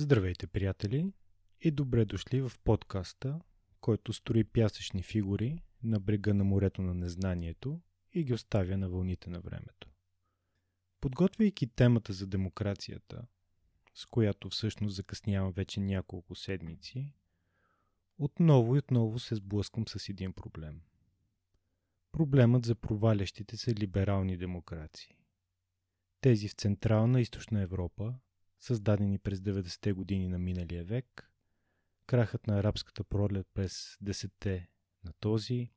Здравейте, приятели, и добре дошли в подкаста, който строи пясъчни фигури на брега на морето на незнанието и ги оставя на вълните на времето. Подготвяйки темата за демокрацията, с която всъщност закъснявам вече няколко седмици, отново и отново се сблъскам с един проблем. Проблемът за провалящите се либерални демокрации. Тези в Централна и Източна Европа, създадени през 90-те години на миналия век, крахът на арабската пролет през 10-те на този,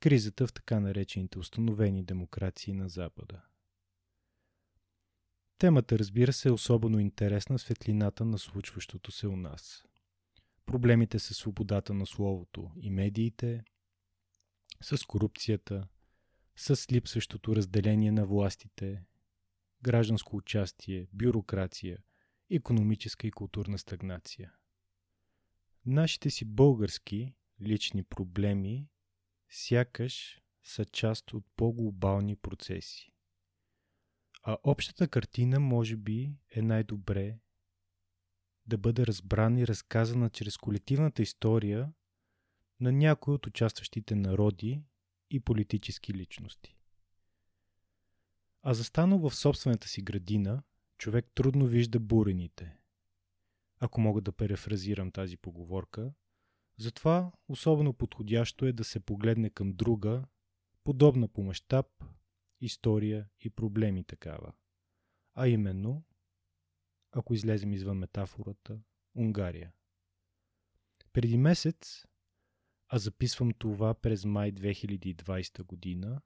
кризата в така наречените установени демокрации на Запада. Темата, разбира се, е особено интересна светлината на случващото се у нас. Проблемите с свободата на словото и медиите, с корупцията, с липсващото разделение на властите, гражданско участие, бюрокрация, економическа и културна стагнация. Нашите си български лични проблеми сякаш са част от по-глобални процеси. А общата картина може би е най-добре да бъде разбрана и разказана чрез колективната история на някои от участващите народи и политически личности. А застанал в собствената си градина, човек трудно вижда бурените. Ако мога да перефразирам тази поговорка, затова особено подходящо е да се погледне към друга, подобна по мащаб, история и проблеми такава. А именно, ако излезем извън метафората, Унгария. Преди месец, а записвам това през май 2020 година,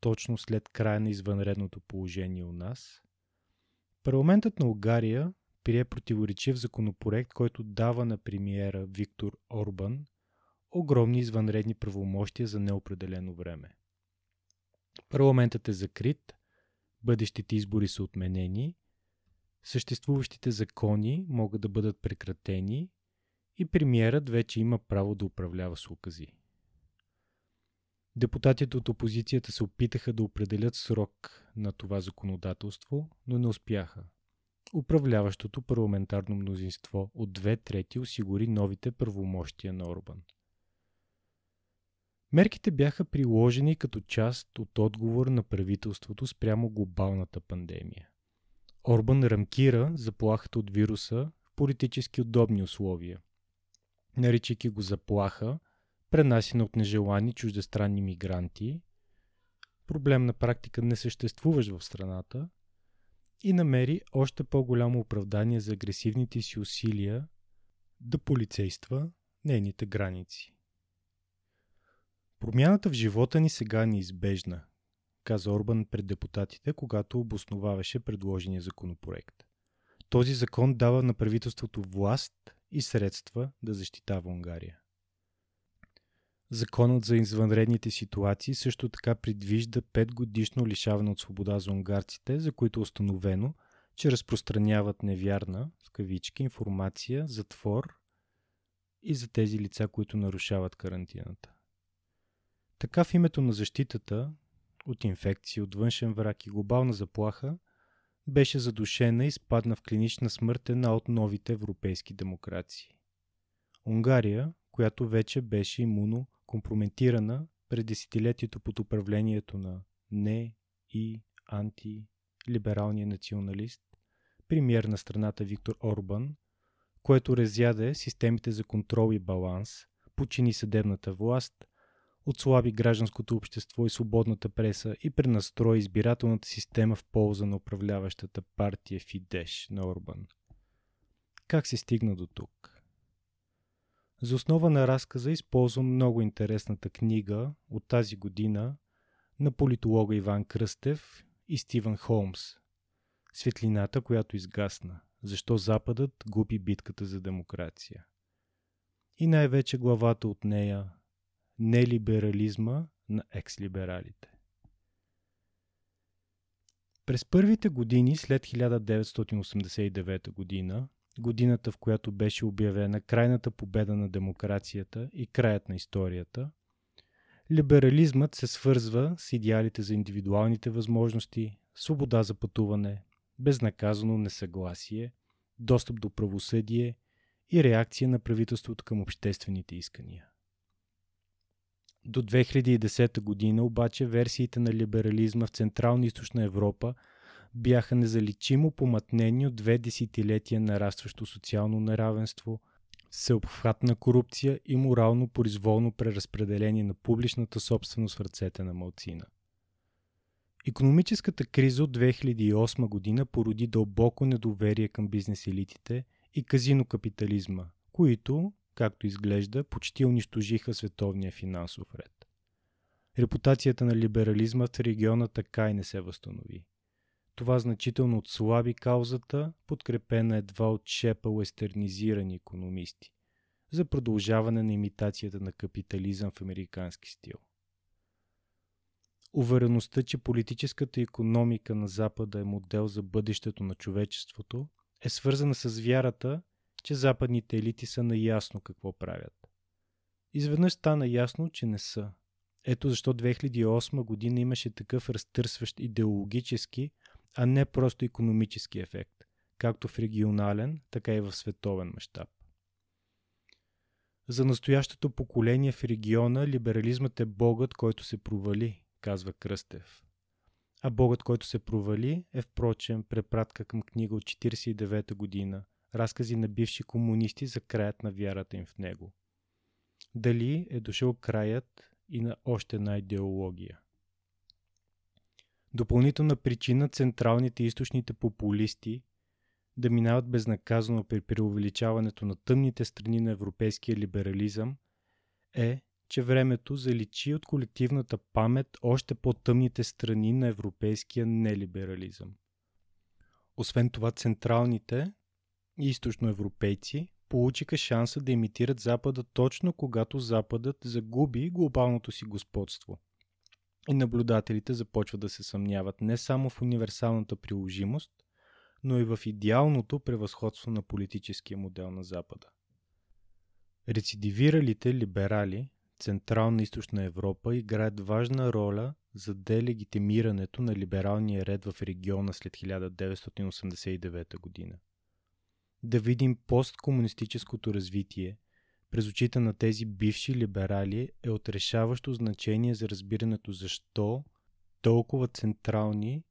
точно след края на извънредното положение у нас, парламентът на Унгария прие противоречив законопроект, който дава на премиера Виктор Орбан огромни извънредни правомощия за неопределено време. Парламентът е закрит, бъдещите избори са отменени, съществуващите закони могат да бъдат прекратени и премиерът вече има право да управлява с укази. Депутатите от опозицията се опитаха да определят срок на това законодателство, но не успяха. Управляващото парламентарно мнозинство от две трети осигури новите правомощия на Орбан. Мерките бяха приложени като част от отговор на правителството спрямо глобалната пандемия. Орбан рамкира заплахата от вируса в политически удобни условия, наричайки го заплаха, пренасена от нежелани чуждестранни мигранти, проблем на практика не съществуващ в страната, и намери още по-голямо оправдание за агресивните си усилия да полицейства нейните граници. Промяната в живота ни сега е неизбежна, каза Орбан пред депутатите, когато обосноваваше предложения законопроект. Този закон дава на правителството власт и средства да защитава Унгария. Законът за извънредните ситуации също така предвижда 5 годишно лишаване от свобода за унгарците, за които е установено, че разпространяват невярна, в кавички, информация, затвор и за тези лица, които нарушават карантината. Така в името на защитата от инфекции, от външен враг и глобална заплаха, беше задушена и спадна в клинична смърт една от новите европейски демокрации. Унгария, която вече беше имуно компрометирана през десетилетието под управлението на не и антилибералния националист, премьер на страната Виктор Орбан, което разяде системите за контрол и баланс, почини съдебната власт, отслаби гражданското общество и свободната преса и пренастрои избирателната система в полза на управляващата партия Фидеш на Орбан. Как се стигна до тук? За основа на разказа използвам много интересната книга от тази година на политолога Иван Кръстев и Стивън Холмс Светлината, която изгасна. Защо Западът губи битката за демокрация. И най-вече главата от нея Нелиберализма на екслибералите. През първите години след 1989 година годината в която беше обявена крайната победа на демокрацията и краят на историята, либерализмът се свързва с идеалите за индивидуалните възможности, свобода за пътуване, безнаказано несъгласие, достъп до правосъдие и реакция на правителството към обществените искания. До 2010 година обаче версиите на либерализма в Централна и Източна Европа бяха незаличимо помътнени от две десетилетия нарастващо социално неравенство, всеобхватна корупция и морално произволно преразпределение на публичната собственост в ръцете на малцина. Економическата криза от 2008 година породи дълбоко недоверие към бизнес елитите и казино капитализма, които, както изглежда, почти унищожиха световния финансов ред. Репутацията на либерализма в региона така и не се възстанови. Това значително отслаби каузата, подкрепена едва от шепа уестернизирани економисти, за продължаване на имитацията на капитализъм в американски стил. Увереността, че политическата економика на Запада е модел за бъдещето на човечеството, е свързана с вярата, че западните елити са наясно какво правят. Изведнъж стана ясно, че не са. Ето защо 2008 година имаше такъв разтърсващ идеологически, а не просто економически ефект, както в регионален, така и в световен мащаб. За настоящото поколение в региона либерализмът е богът, който се провали, казва Кръстев. А богът, който се провали, е впрочем препратка към книга от 1949 година, разкази на бивши комунисти за краят на вярата им в него. Дали е дошъл краят и на още една идеология. Допълнителна причина централните и източните популисти да минават безнаказано при преувеличаването на тъмните страни на европейския либерализъм е, че времето заличи от колективната памет още по-тъмните страни на европейския нелиберализъм. Освен това, централните и източноевропейци получиха шанса да имитират Запада точно когато Западът загуби глобалното си господство. И наблюдателите започват да се съмняват не само в универсалната приложимост, но и в идеалното превъзходство на политическия модел на Запада. Рецидивиралите либерали Централна и Източна Европа играят важна роля за делегитимирането на либералния ред в региона след 1989 година. Да видим посткомунистическото развитие през очите на тези бивши либерали е от решаващо значение за разбирането защо толкова централни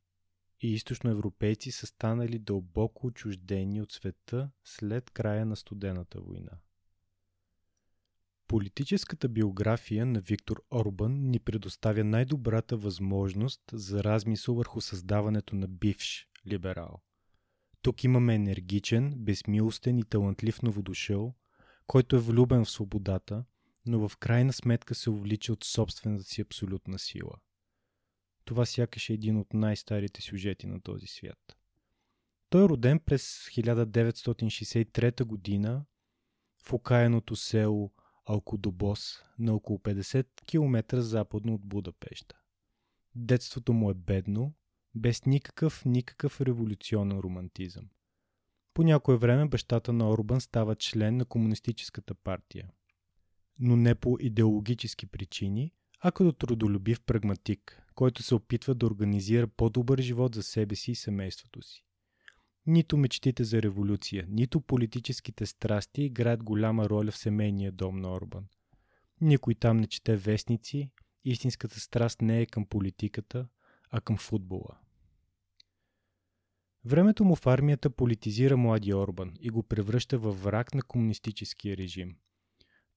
и източноевропейци са станали дълбоко отчуждени от света след края на студената война. Политическата биография на Виктор Орбан ни предоставя най-добрата възможност за размисъл върху създаването на бивш либерал. Тук имаме енергичен, безмилостен и талантлив новодушъл, който е влюбен в свободата, но в крайна сметка се увлича от собствената си абсолютна сила. Това сякаш е един от най-старите сюжети на този свят. Той е роден през 1963 година в окаяното село Алкодобос на около 50 км западно от Будапеща. Детството му е бедно, без никакъв, никакъв революционен романтизъм. По някое време бащата на Орбан става член на Комунистическата партия. Но не по идеологически причини, а като трудолюбив прагматик, който се опитва да организира по-добър живот за себе си и семейството си. Нито мечтите за революция, нито политическите страсти играят голяма роля в семейния дом на Орбан. Никой там не чете вестници, истинската страст не е към политиката, а към футбола. Времето му в армията политизира младия Орбан и го превръща във враг на комунистическия режим.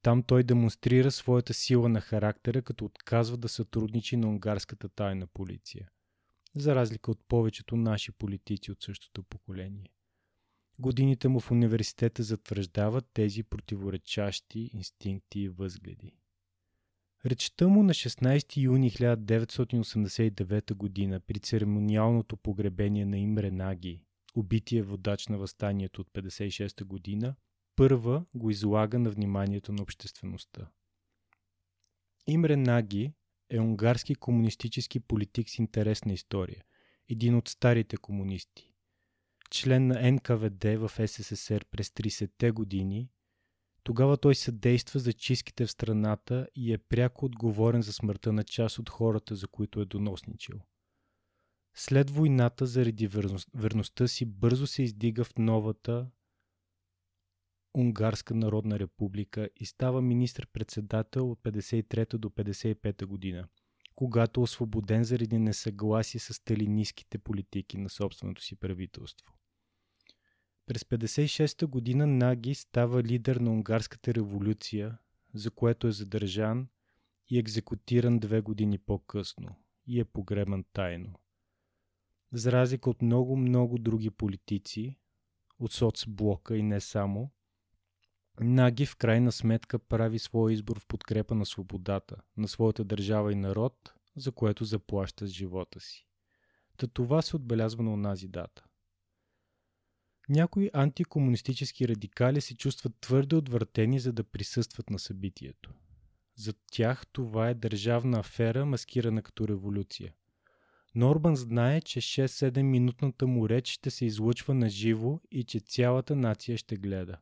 Там той демонстрира своята сила на характера, като отказва да сътрудничи на унгарската тайна полиция – за разлика от повечето наши политици от същото поколение. Годините му в университета затвърждават тези противоречащи инстинкти и възгледи. Речта му на 16 юни 1989 г. при церемониалното погребение на Имре Наги, убития водач на възстанието от 56 година, първа го излага на вниманието на обществеността. Имре Наги е унгарски комунистически политик с интересна история. Един от старите комунисти. Член на НКВД в СССР през 30-те години, тогава той съдейства за чистките в страната и е пряко отговорен за смъртта на част от хората, за които е доносничил. След войната, заради верността си, бързо се издига в новата Унгарска народна република и става министр-председател от 53 до 55 година, когато е освободен заради несъгласие с сталинистските политики на собственото си правителство. През 56 година Наги става лидер на Унгарската революция, за което е задържан и екзекутиран две години по-късно и е погребан тайно. За разлика от много-много други политици, от соцблока и не само, Наги в крайна сметка прави своя избор в подкрепа на свободата, на своята държава и народ, за което заплаща с живота си. Та това се отбелязва на онази дата. Някои антикомунистически радикали се чувстват твърде отвъртени, за да присъстват на събитието. За тях това е държавна афера, маскирана като революция. Норбан знае, че 6-7 минутната му реч ще се излъчва на живо и че цялата нация ще гледа.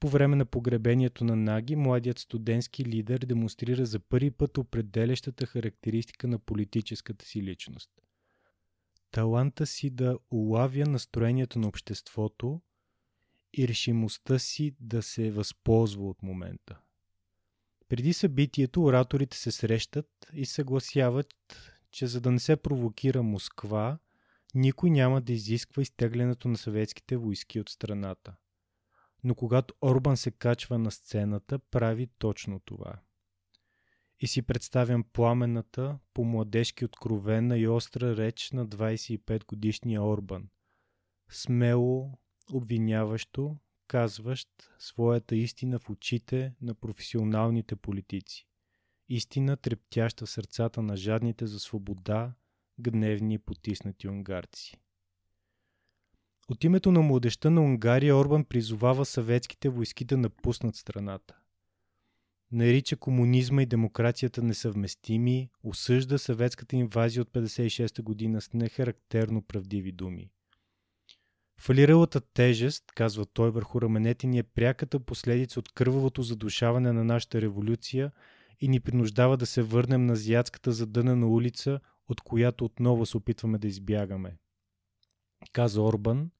По време на погребението на Наги, младият студентски лидер демонстрира за първи път определящата характеристика на политическата си личност – таланта си да улавя настроението на обществото и решимостта си да се възползва от момента. Преди събитието ораторите се срещат и съгласяват, че за да не се провокира Москва, никой няма да изисква изтеглянето на съветските войски от страната. Но когато Орбан се качва на сцената, прави точно това – и си представям пламената, по-младежки откровена и остра реч на 25 годишния Орбан. Смело, обвиняващо, казващ своята истина в очите на професионалните политици. Истина, трептяща в сърцата на жадните за свобода, гневни и потиснати унгарци. От името на младеща на Унгария Орбан призовава съветските войски да напуснат страната нарича комунизма и демокрацията несъвместими, осъжда съветската инвазия от 56 година с нехарактерно правдиви думи. Фалиралата тежест, казва той, върху раменете ни е пряката последица от кървавото задушаване на нашата революция и ни принуждава да се върнем на азиатската задънена улица, от която отново се опитваме да избягаме. Каза Орбан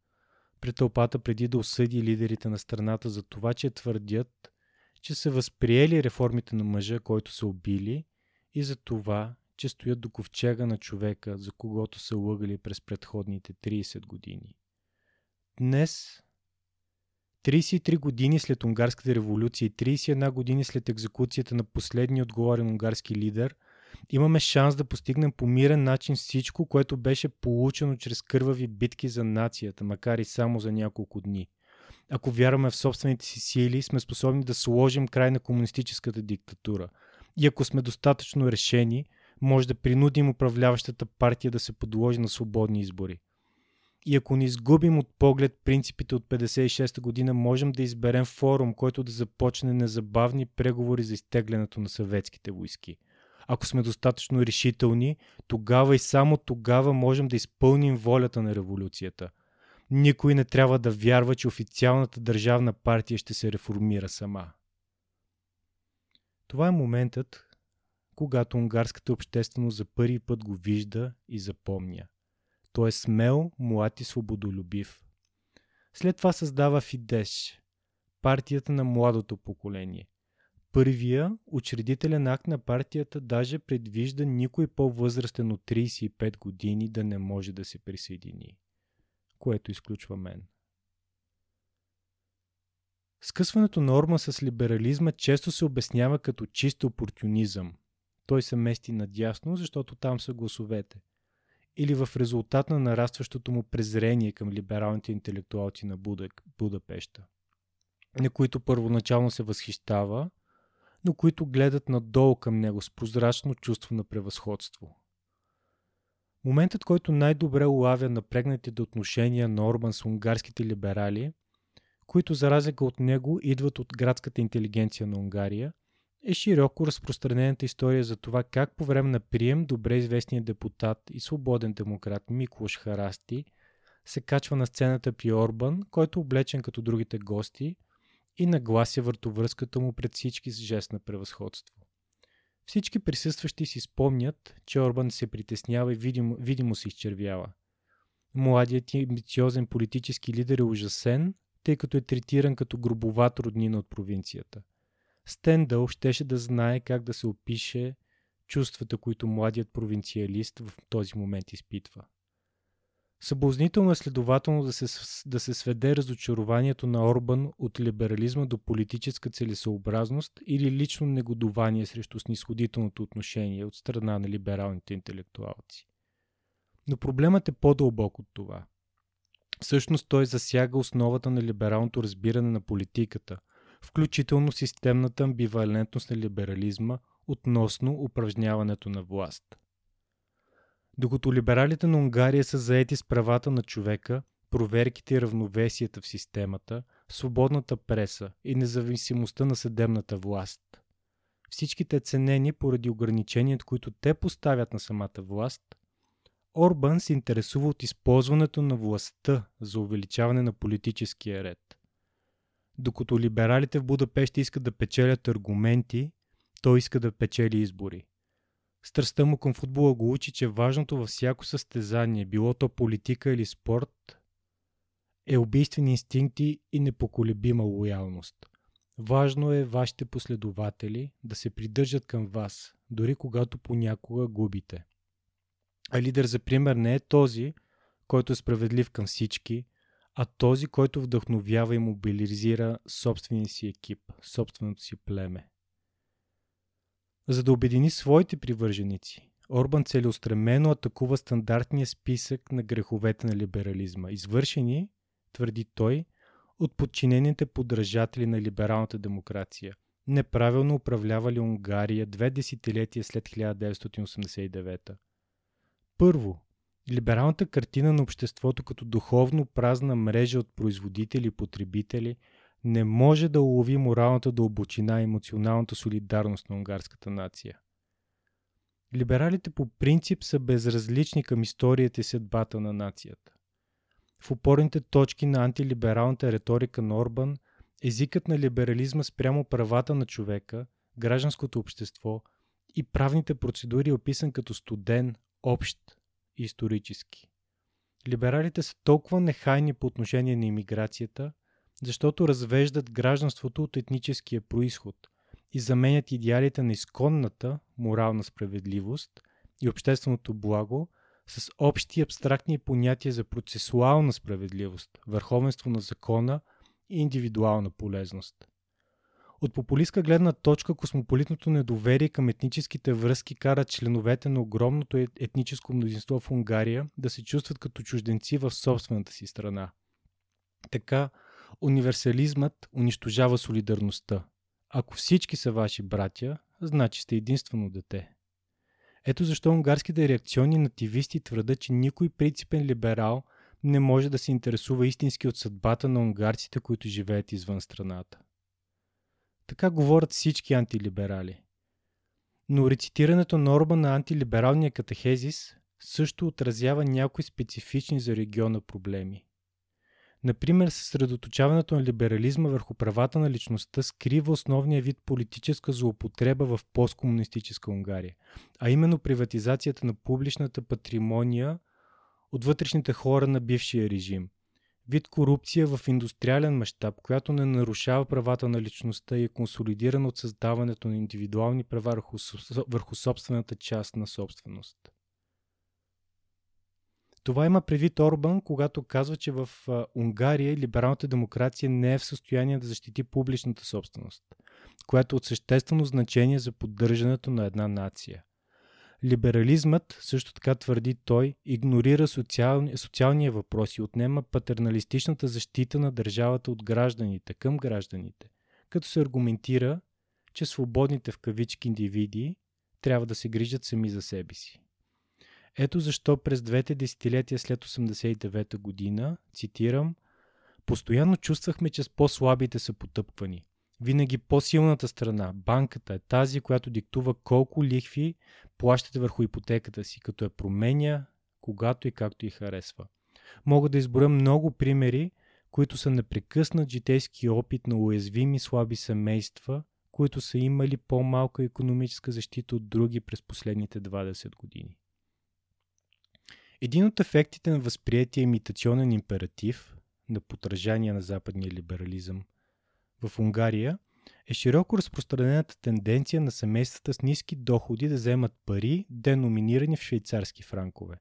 пред тълпата преди да осъди лидерите на страната за това, че твърдят, че са възприели реформите на мъжа, който са убили и за това, че стоят до ковчега на човека, за когото са лъгали през предходните 30 години. Днес, 33 години след Унгарската революция и 31 години след екзекуцията на последния отговорен унгарски лидер, имаме шанс да постигнем по мирен начин всичко, което беше получено чрез кървави битки за нацията, макар и само за няколко дни ако вярваме в собствените си сили, сме способни да сложим край на комунистическата диктатура. И ако сме достатъчно решени, може да принудим управляващата партия да се подложи на свободни избори. И ако не изгубим от поглед принципите от 56-та година, можем да изберем форум, който да започне незабавни преговори за изтеглянето на съветските войски. Ако сме достатъчно решителни, тогава и само тогава можем да изпълним волята на революцията – никой не трябва да вярва, че официалната държавна партия ще се реформира сама. Това е моментът, когато унгарската общественост за първи път го вижда и запомня. Той е смел, млад и свободолюбив. След това създава Фидеш, партията на младото поколение. Първия учредителен акт на партията даже предвижда никой по-възрастен от 35 години да не може да се присъедини което изключва мен. Скъсването на норма с либерализма често се обяснява като чист опортунизъм. Той се мести надясно, защото там са гласовете. Или в резултат на нарастващото му презрение към либералните интелектуалци на Буда, Будапешта, на които първоначално се възхищава, но които гледат надолу към него с прозрачно чувство на превъзходство. Моментът, който най-добре улавя напрегнатите отношения на Орбан с унгарските либерали, които за разлика от него идват от градската интелигенция на Унгария, е широко разпространената история за това как по време на прием добре известният депутат и свободен демократ Миклош Харасти се качва на сцената при Орбан, който е облечен като другите гости и наглася въртовръзката му пред всички с жест на превъзходство. Всички присъстващи си спомнят, че Орбан се притеснява и видимо, видимо се изчервява. Младият и амбициозен политически лидер е ужасен, тъй като е третиран като грубоват роднина от провинцията. Стендъл щеше да знае как да се опише чувствата, които младият провинциалист в този момент изпитва. Съблазнително е следователно да се, да се сведе разочарованието на Орбан от либерализма до политическа целесообразност или лично негодование срещу снисходителното отношение от страна на либералните интелектуалци. Но проблемът е по-дълбок от това. Всъщност той засяга основата на либералното разбиране на политиката, включително системната амбивалентност на либерализма относно упражняването на власт. Докато либералите на Унгария са заети с правата на човека, проверките и равновесията в системата, свободната преса и независимостта на съдебната власт. Всичките ценени поради ограниченията, които те поставят на самата власт, Орбан се интересува от използването на властта за увеличаване на политическия ред. Докато либералите в Будапеща искат да печелят аргументи, той иска да печели избори. Страстта му към футбола го учи, че важното във всяко състезание, било то политика или спорт, е убийствени инстинкти и непоколебима лоялност. Важно е вашите последователи да се придържат към вас, дори когато понякога губите. А лидер за пример не е този, който е справедлив към всички, а този, който вдъхновява и мобилизира собствения си екип, собственото си племе. За да обедини своите привърженици, Орбан целеустремено атакува стандартния списък на греховете на либерализма, извършени, твърди той, от подчинените подражатели на либералната демокрация, неправилно управлявали Унгария две десетилетия след 1989. Първо, либералната картина на обществото като духовно празна мрежа от производители и потребители – не може да улови моралната дълбочина и емоционалната солидарност на унгарската нация. Либералите по принцип са безразлични към историята и съдбата на нацията. В опорните точки на антилибералната риторика на Орбан, езикът на либерализма спрямо правата на човека, гражданското общество и правните процедури е описан като студен, общ и исторически. Либералите са толкова нехайни по отношение на иммиграцията – защото развеждат гражданството от етническия происход и заменят идеалите на изконната морална справедливост и общественото благо с общи абстрактни понятия за процесуална справедливост, върховенство на закона и индивидуална полезност. От популистка гледна точка космополитното недоверие към етническите връзки кара членовете на огромното етническо мнозинство в Унгария да се чувстват като чужденци в собствената си страна. Така, Универсализмът унищожава солидарността. Ако всички са ваши братя, значи сте единствено дете. Ето защо унгарските реакционни нативисти твърдят, че никой принципен либерал не може да се интересува истински от съдбата на унгарците, които живеят извън страната. Така говорят всички антилиберали. Но рецитирането на Орба на антилибералния катехезис също отразява някои специфични за региона проблеми. Например, съсредоточаването на либерализма върху правата на личността скрива основния вид политическа злоупотреба в посткомунистическа Унгария, а именно приватизацията на публичната патримония от вътрешните хора на бившия режим. Вид корупция в индустриален мащаб, която не нарушава правата на личността и е консолидирана от създаването на индивидуални права върху, собствената част на собственост. Това има предвид Орбан, когато казва, че в Унгария либералната демокрация не е в състояние да защити публичната собственост, която е от съществено значение за поддържането на една нация. Либерализмът, също така твърди той, игнорира социални, социалния въпрос и отнема патерналистичната защита на държавата от гражданите към гражданите, като се аргументира, че свободните в кавички индивиди трябва да се грижат сами за себе си. Ето защо през двете десетилетия след 89-та година, цитирам, постоянно чувствахме, че с по-слабите са потъпвани. Винаги по-силната страна, банката, е тази, която диктува колко лихви плащате върху ипотеката си, като я променя, когато и както и харесва. Мога да изборя много примери, които са непрекъснат житейски опит на уязвими слаби семейства, които са имали по-малка економическа защита от други през последните 20 години. Един от ефектите на възприятие имитационен императив на потражание на западния либерализъм в Унгария е широко разпространената тенденция на семействата с ниски доходи да вземат пари, деноминирани в швейцарски франкове.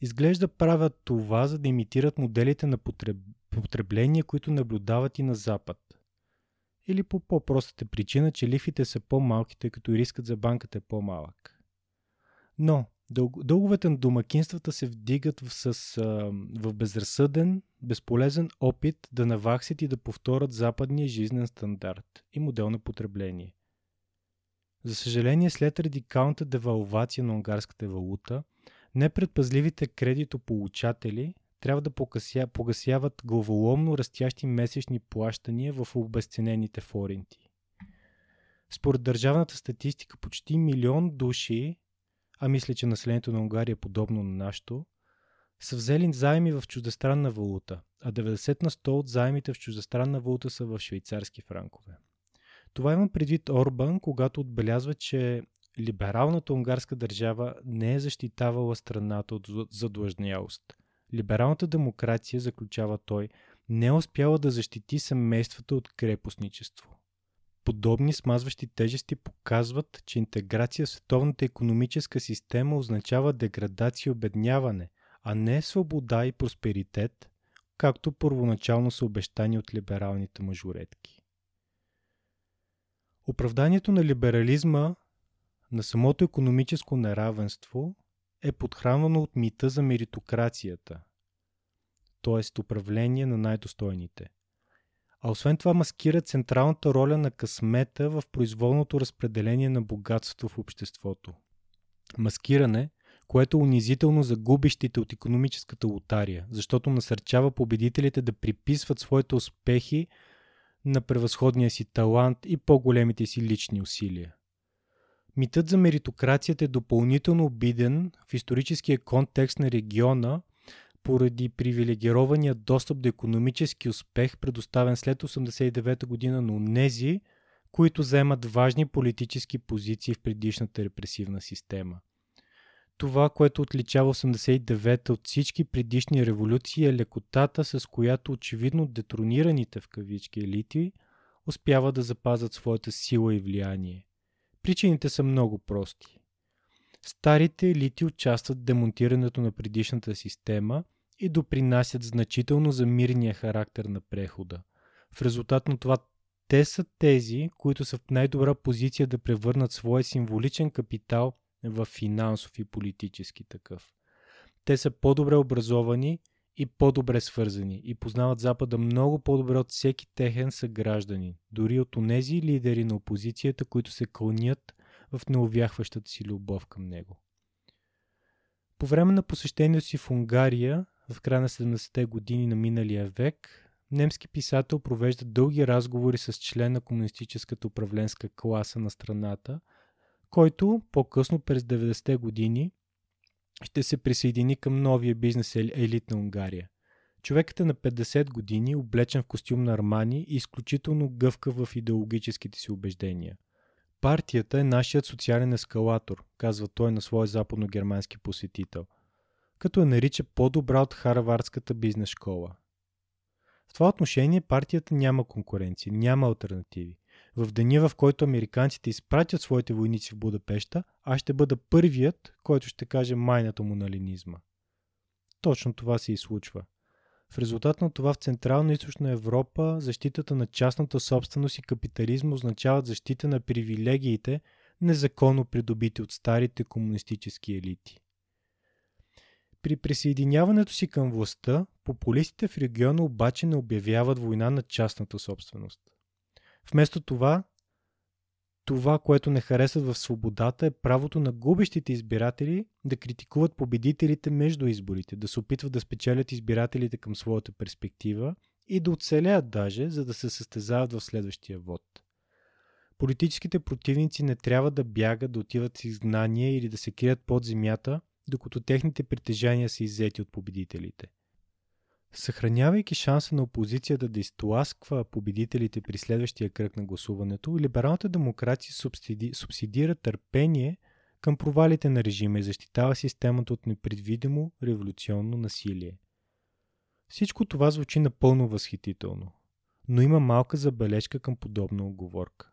Изглежда правят това, за да имитират моделите на потреб... потребление, които наблюдават и на Запад. Или по по-простата причина, че лихвите са по-малки, тъй като рискът за банката е по-малък. Но дълговете на домакинствата се вдигат в, с, в безразсъден, безполезен опит да наваксят и да повторят западния жизнен стандарт и модел на потребление. За съжаление, след радикалната девалвация на унгарската валута, непредпазливите кредитополучатели трябва да погася, погасяват главоломно растящи месечни плащания в обесценените форинти. Според държавната статистика, почти милион души, а мисля, че населението на Унгария е подобно на нашето, са взели заеми в чуждестранна валута, а 90 на 100 от заемите в чуждестранна валута са в швейцарски франкове. Това има предвид Орбан, когато отбелязва, че либералната унгарска държава не е защитавала страната от задлъжнялост. Либералната демокрация, заключава той, не е успяла да защити семействата от крепостничество. Подобни смазващи тежести показват, че интеграция в световната економическа система означава деградация и обедняване, а не свобода и просперитет, както първоначално са обещани от либералните мажоретки. Оправданието на либерализма на самото економическо неравенство е подхранвано от мита за меритокрацията, т.е. управление на най-достойните. А освен това маскира централната роля на късмета в произволното разпределение на богатство в обществото. Маскиране, което унизително за губещите от економическата лотария, защото насърчава победителите да приписват своите успехи на превъзходния си талант и по-големите си лични усилия. Митът за меритокрацията е допълнително обиден в историческия контекст на региона поради привилегирования достъп до економически успех, предоставен след 1989 година на унези, които заемат важни политически позиции в предишната репресивна система. Това, което отличава 89-та от всички предишни революции е лекотата, с която очевидно детронираните в кавички елити успяват да запазят своята сила и влияние. Причините са много прости. Старите елити участват в демонтирането на предишната система и допринасят значително за мирния характер на прехода. В резултат на това те са тези, които са в най-добра позиция да превърнат своя символичен капитал в финансов и политически такъв. Те са по-добре образовани и по-добре свързани и познават Запада много по-добре от всеки техен съгражданин, дори от онези лидери на опозицията, които се кълнят в неувяхващата си любов към него. По време на посещението си в Унгария, в края на 70-те години на миналия век, немски писател провежда дълги разговори с член на комунистическата управленска класа на страната, който по-късно през 90-те години ще се присъедини към новия бизнес елит на Унгария. Човекът е на 50 години, облечен в костюм на Армани и изключително гъвка в идеологическите си убеждения. Партията е нашият социален ескалатор, казва той на своя западно-германски посетител, като я нарича по-добра от Харвардската бизнес школа. В това отношение партията няма конкуренция, няма альтернативи. В деня, в който американците изпратят своите войници в Будапешта, аз ще бъда първият, който ще каже майната му на ленизма. Точно това се и случва. В резултат на това в Централна и Източна Европа защитата на частната собственост и капитализма означават защита на привилегиите, незаконно придобити от старите комунистически елити. При присъединяването си към властта, популистите в региона обаче не обявяват война на частната собственост. Вместо това, това, което не харесват в свободата е правото на губещите избиратели да критикуват победителите между изборите, да се опитват да спечелят избирателите към своята перспектива и да оцелеят даже, за да се състезават в следващия вод. Политическите противници не трябва да бягат, да отиват с изгнание или да се крият под земята, докато техните притежания са иззети от победителите. Съхранявайки шанса на опозицията да изтласква победителите при следващия кръг на гласуването, либералната демокрация субсиди... субсидира търпение към провалите на режима и защитава системата от непредвидимо революционно насилие. Всичко това звучи напълно възхитително, но има малка забележка към подобна оговорка.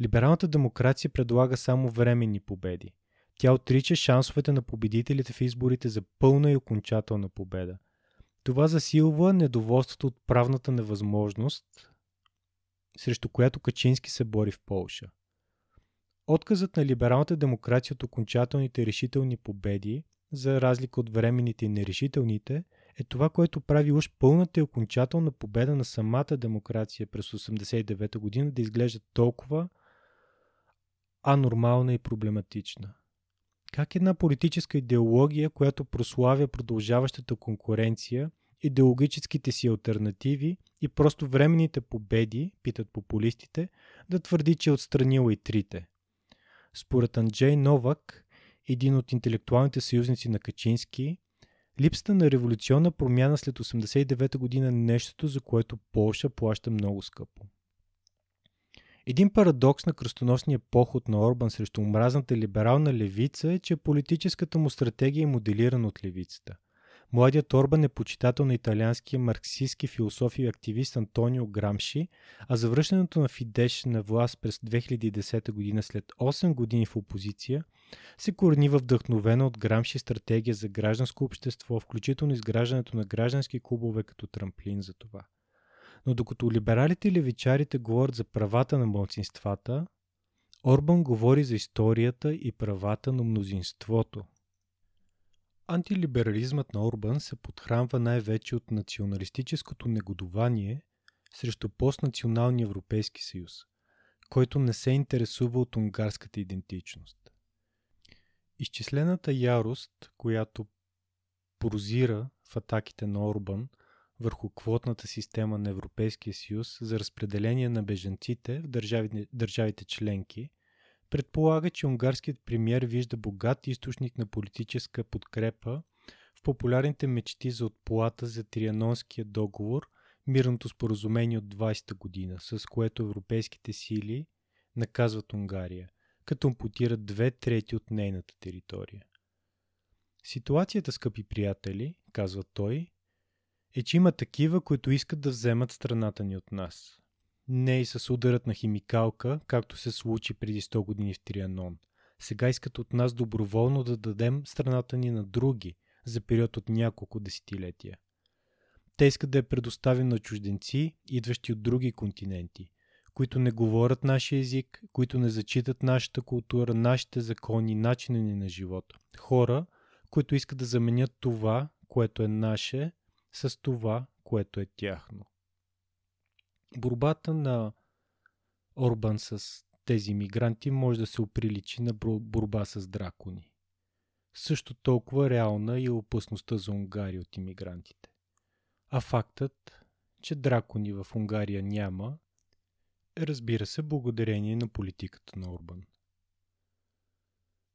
Либералната демокрация предлага само временни победи. Тя отрича шансовете на победителите в изборите за пълна и окончателна победа. Това засилва недоволството от правната невъзможност, срещу която Качински се бори в Полша. Отказът на либералната демокрация от окончателните решителни победи, за разлика от временните и нерешителните, е това, което прави уж пълната и окончателна победа на самата демокрация през 89 година да изглежда толкова анормална и проблематична. Как една политическа идеология, която прославя продължаващата конкуренция, идеологическите си альтернативи и просто временните победи, питат популистите, да твърди, че е отстранила и трите. Според Анджей Новак, един от интелектуалните съюзници на Качински, липсата на революционна промяна след 89 година е нещото, за което Полша плаща много скъпо. Един парадокс на кръстоносния поход на Орбан срещу омразната либерална левица е, че политическата му стратегия е моделирана от левицата. Младият Орбан е почитател на италианския марксистски философ и активист Антонио Грамши, а завръщането на Фидеш на власт през 2010 година след 8 години в опозиция се корени във вдъхновена от Грамши стратегия за гражданско общество, включително изграждането на граждански клубове като трамплин за това. Но докато либералите и левичарите говорят за правата на младсинствата, Орбан говори за историята и правата на мнозинството. Антилиберализмът на Орбан се подхранва най-вече от националистическото негодование срещу постнационалния Европейски съюз, който не се интересува от унгарската идентичност. Изчислената ярост, която прозира в атаките на Орбан – върху квотната система на Европейския съюз за разпределение на бежанците в държавите, държавите членки, предполага, че унгарският премьер вижда богат източник на политическа подкрепа в популярните мечти за отплата за Трианонския договор, мирното споразумение от 20-та година, с което европейските сили наказват Унгария, като ампутират две трети от нейната територия. Ситуацията, скъпи приятели, казва той, е, че има такива, които искат да вземат страната ни от нас. Не и с ударът на химикалка, както се случи преди 100 години в Трианон. Сега искат от нас доброволно да дадем страната ни на други за период от няколко десетилетия. Те искат да я предоставим на чужденци, идващи от други континенти, които не говорят нашия език, които не зачитат нашата култура, нашите закони, начина ни на живот. Хора, които искат да заменят това, което е наше, с това, което е тяхно. Борбата на Орбан с тези мигранти може да се оприличи на борба с дракони. Също толкова реална е опасността за Унгария от иммигрантите. А фактът, че дракони в Унгария няма, разбира се благодарение на политиката на Орбан.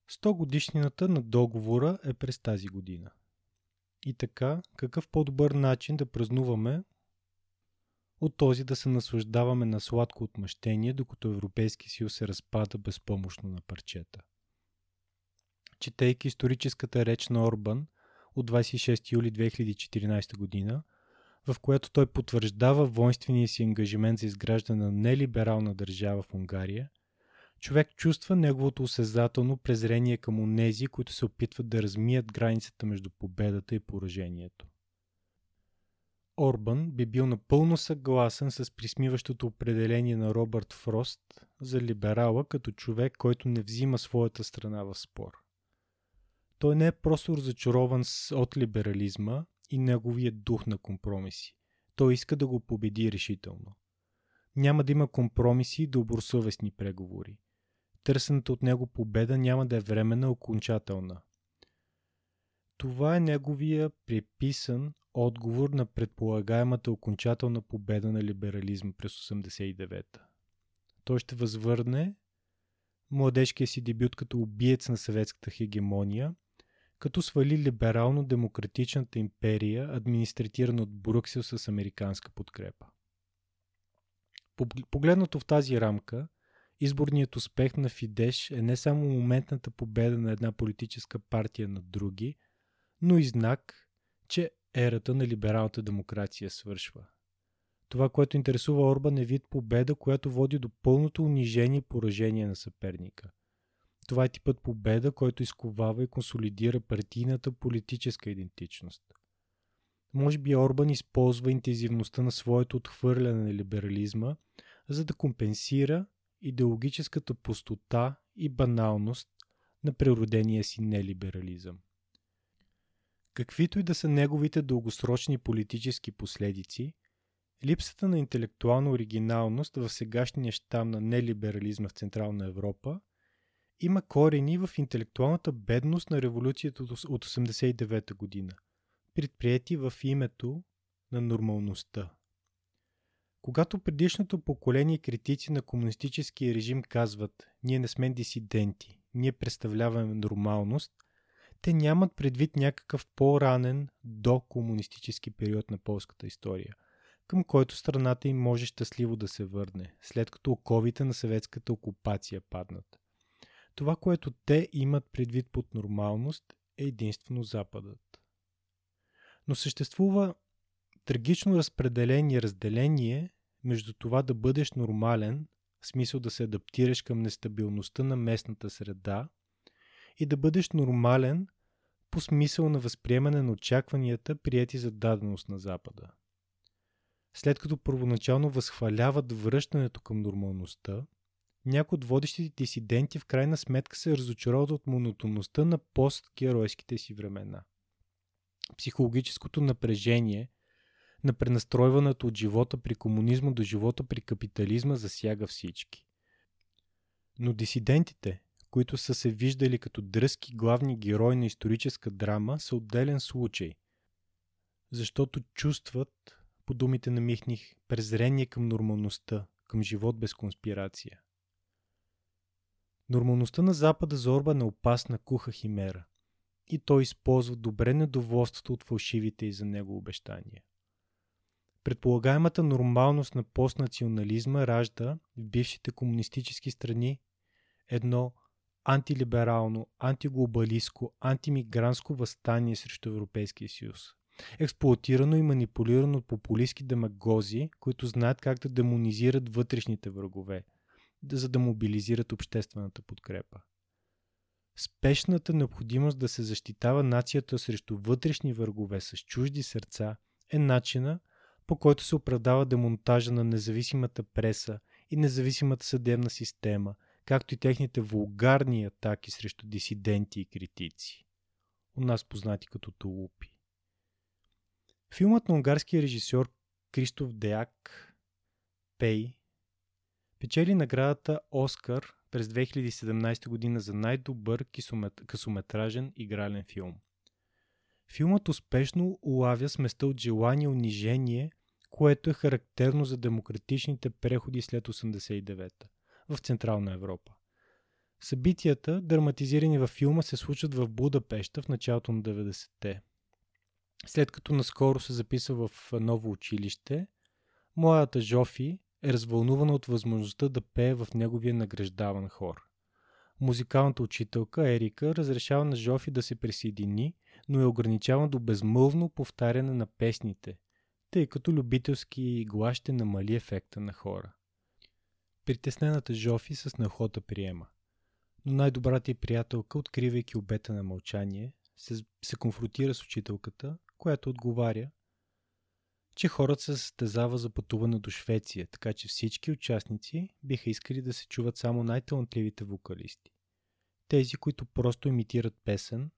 100 годишнината на договора е през тази година. И така, какъв по-добър начин да празнуваме от този да се наслаждаваме на сладко отмъщение, докато Европейски съюз се разпада безпомощно на парчета. Четейки историческата реч на Орбан от 26 юли 2014 година, в която той потвърждава воинствения си ангажимент за изграждане на нелиберална държава в Унгария – човек чувства неговото осезателно презрение към онези, които се опитват да размият границата между победата и поражението. Орбан би бил напълно съгласен с присмиващото определение на Робърт Фрост за либерала като човек, който не взима своята страна в спор. Той не е просто разочарован от либерализма и неговия дух на компромиси. Той иска да го победи решително. Няма да има компромиси и добросъвестни преговори търсената от него победа няма да е времена окончателна. Това е неговия приписан отговор на предполагаемата окончателна победа на либерализма през 89-та. Той ще възвърне младежкия си дебют като убиец на съветската хегемония, като свали либерално-демократичната империя, администрирана от Брюксел с американска подкрепа. Погледнато в тази рамка, изборният успех на Фидеш е не само моментната победа на една политическа партия над други, но и знак, че ерата на либералната демокрация свършва. Това, което интересува Орбан е вид победа, която води до пълното унижение и поражение на съперника. Това е типът победа, който изковава и консолидира партийната политическа идентичност. Може би Орбан използва интензивността на своето отхвърляне на либерализма, за да компенсира идеологическата пустота и баналност на природения си нелиберализъм. Каквито и да са неговите дългосрочни политически последици, липсата на интелектуална оригиналност в сегашния щам на нелиберализма в Централна Европа има корени в интелектуалната бедност на революцията от 89-та година, предприяти в името на нормалността. Когато предишното поколение критици на комунистическия режим казват «Ние не сме дисиденти, ние представляваме нормалност», те нямат предвид някакъв по-ранен до комунистически период на полската история, към който страната им може щастливо да се върне, след като оковите на съветската окупация паднат. Това, което те имат предвид под нормалност, е единствено Западът. Но съществува трагично разпределение разделение между това да бъдеш нормален, в смисъл да се адаптираш към нестабилността на местната среда, и да бъдеш нормален по смисъл на възприемане на очакванията, прияти за даденост на Запада. След като първоначално възхваляват връщането към нормалността, някои от водещите дисиденти в крайна сметка се разочароват от монотонността на постгеройските си времена. Психологическото напрежение на пренастройването от живота при комунизма до живота при капитализма засяга всички. Но дисидентите, които са се виждали като дръзки главни герои на историческа драма, са отделен случай, защото чувстват, по думите на Михних, презрение към нормалността, към живот без конспирация. Нормалността на Запада за Орбан е опасна куха химера и той използва добре недоволството от фалшивите и за него обещания. Предполагаемата нормалност на постнационализма ражда в бившите комунистически страни едно антилиберално, антиглобалистко, антимигрантско възстание срещу Европейския съюз. Експлуатирано и манипулирано от популистски демагози, които знаят как да демонизират вътрешните врагове – за да мобилизират обществената подкрепа. Спешната необходимост да се защитава нацията срещу вътрешни врагове с чужди сърца е начина, по който се оправдава демонтажа на независимата преса и независимата съдебна система, както и техните вулгарни атаки срещу дисиденти и критици. У нас познати като тулупи. Филмът на унгарския режисьор Кристоф Деак Пей Печели наградата Оскар през 2017 година за най-добър късометражен игрален филм. Филмът успешно улавя сместа от желание унижение, което е характерно за демократичните преходи след 89-та в Централна Европа. Събитията, драматизирани във филма, се случват в Будапешта в началото на 90-те. След като наскоро се записва в ново училище, моята Жофи е развълнувана от възможността да пее в неговия награждаван хор. Музикалната учителка Ерика разрешава на Жофи да се присъедини, но е ограничава до безмълвно повтаряне на песните, тъй като любителски глас ще намали ефекта на хора. Притеснената Жофи с нахота приема. Но най-добрата й приятелка, откривайки обета на мълчание, се, се конфронтира с учителката, която отговаря, че хората се състезава за пътуване до Швеция, така че всички участници биха искали да се чуват само най-талантливите вокалисти. Тези, които просто имитират песен,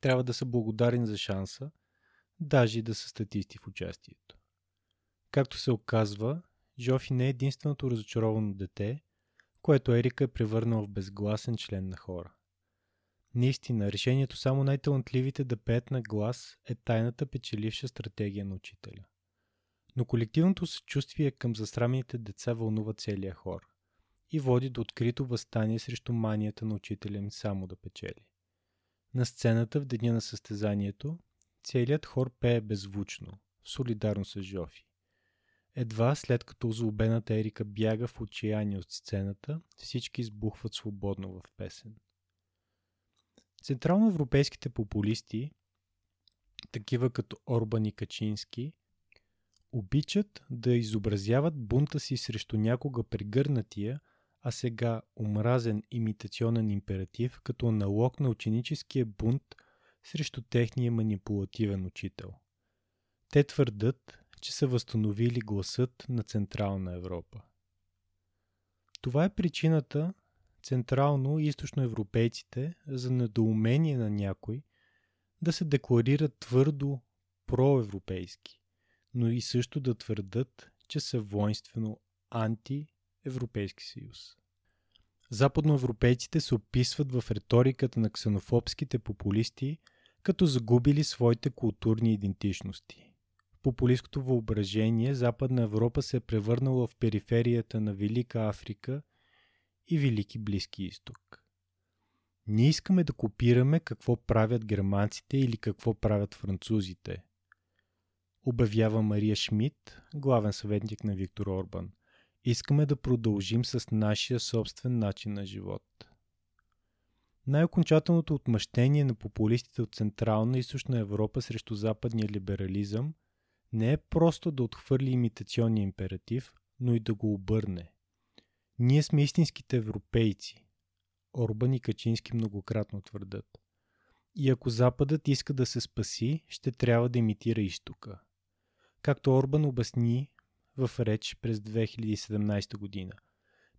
трябва да са благодарни за шанса, даже и да са статисти в участието. Както се оказва, Жофи не е единственото разочаровано дете, което Ерика е превърнал в безгласен член на хора. Наистина, решението само най-талантливите да пеят на глас е тайната печеливша стратегия на учителя. Но колективното съчувствие към засрамените деца вълнува целия хор и води до открито възстание срещу манията на учителя им само да печели. На сцената в деня на състезанието целият хор пее беззвучно, солидарно с Жофи. Едва след като злобената Ерика бяга в отчаяние от сцената, всички избухват свободно в песен. Централноевропейските популисти, такива като Орбан и Качински, обичат да изобразяват бунта си срещу някога прегърнатия, а сега омразен имитационен императив като аналог на ученическия бунт срещу техния манипулативен учител. Те твърдат, че са възстановили гласът на Централна Европа. Това е причината централно и източноевропейците за недоумение на някой да се декларират твърдо проевропейски, но и също да твърдат, че са воинствено анти-Европейски съюз. Западноевропейците се описват в риториката на ксенофобските популисти като загубили своите културни идентичности. В популистското въображение Западна Европа се е превърнала в периферията на Велика Африка и Велики Близки изток. Ние искаме да копираме какво правят германците или какво правят французите. Обявява Мария Шмидт, главен съветник на Виктор Орбан. Искаме да продължим с нашия собствен начин на живот. Най-окончателното отмъщение на популистите от Централна и Източна Европа срещу западния либерализъм не е просто да отхвърли имитационния императив, но и да го обърне. Ние сме истинските европейци. Орбан и Качински многократно твърдат. И ако Западът иска да се спаси, ще трябва да имитира изтока. Както Орбан обясни в реч през 2017 година.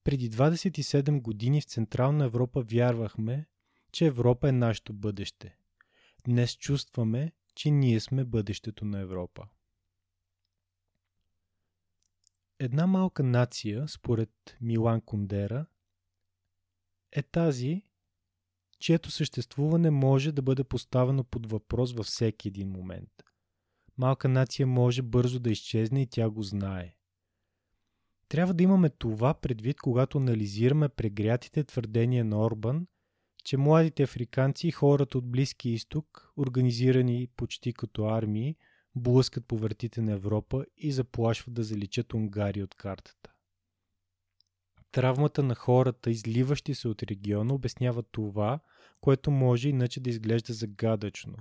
Преди 27 години в Централна Европа вярвахме, че Европа е нашето бъдеще. Днес чувстваме, че ние сме бъдещето на Европа. Една малка нация, според Милан Кундера, е тази, чието съществуване може да бъде поставено под въпрос във всеки един момент. Малка нация може бързо да изчезне и тя го знае. Трябва да имаме това предвид, когато анализираме прегрятите твърдения на Орбан, че младите африканци и хората от Близки изток, организирани почти като армии, блъскат по въртите на Европа и заплашват да заличат Унгария от картата. Травмата на хората, изливащи се от региона, обяснява това, което може иначе да изглежда загадъчно.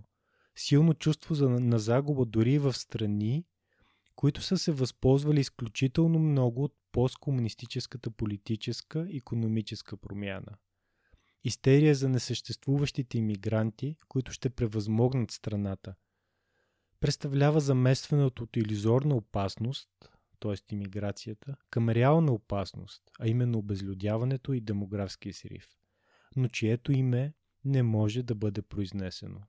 Силно чувство за, на загуба дори в страни, които са се възползвали изключително много от посткомунистическата политическа и економическа промяна. Истерия за несъществуващите иммигранти, които ще превъзмогнат страната – представлява заместването от иллюзорна опасност, т.е. иммиграцията, към реална опасност, а именно обезлюдяването и демографския срив, но чието име не може да бъде произнесено.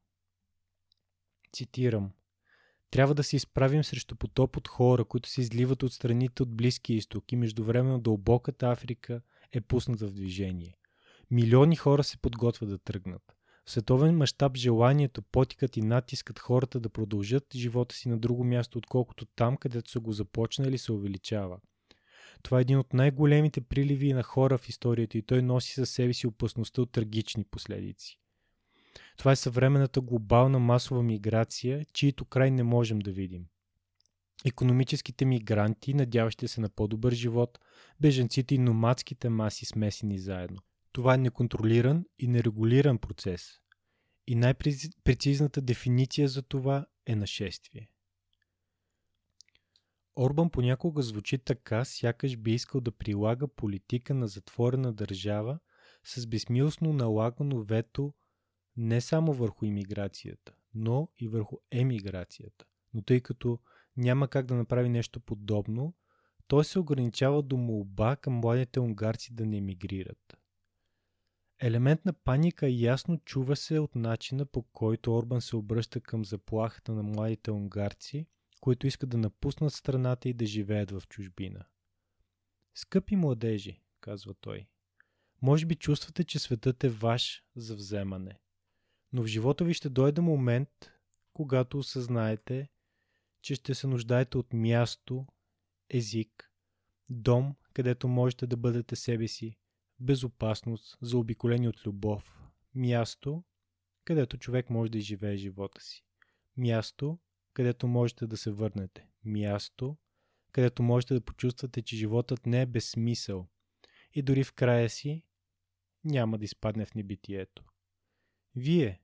Цитирам. Трябва да се изправим срещу потоп от хора, които се изливат от страните от Близкия изток и междувременно дълбоката Африка е пусната в движение. Милиони хора се подготвят да тръгнат. В световен мащаб желанието, потикът и натискат хората да продължат живота си на друго място, отколкото там, където са го започнали, се увеличава. Това е един от най-големите приливи на хора в историята и той носи със себе си опасността от трагични последици. Това е съвременната глобална масова миграция, чието край не можем да видим. Економическите мигранти, надяващи се на по-добър живот, беженците и номадските маси смесени заедно. Това е неконтролиран и нерегулиран процес. И най-прецизната дефиниция за това е нашествие. Орбан понякога звучи така, сякаш би искал да прилага политика на затворена държава с безмилостно налагано вето не само върху иммиграцията, но и върху емиграцията. Но тъй като няма как да направи нещо подобно, той се ограничава до молба към младите унгарци да не емигрират. Елемент на паника ясно чува се от начина по който Орбан се обръща към заплахата на младите унгарци, които искат да напуснат страната и да живеят в чужбина. Скъпи младежи, казва той, може би чувствате, че светът е ваш за вземане. Но в живота ви ще дойде момент, когато осъзнаете, че ще се нуждаете от място, език, дом, където можете да бъдете себе си, безопасност, заобиколени от любов, място, където човек може да изживее живота си. Място, където можете да се върнете. Място, където можете да почувствате, че животът не е без смисъл и дори в края си няма да изпадне в небитието. Вие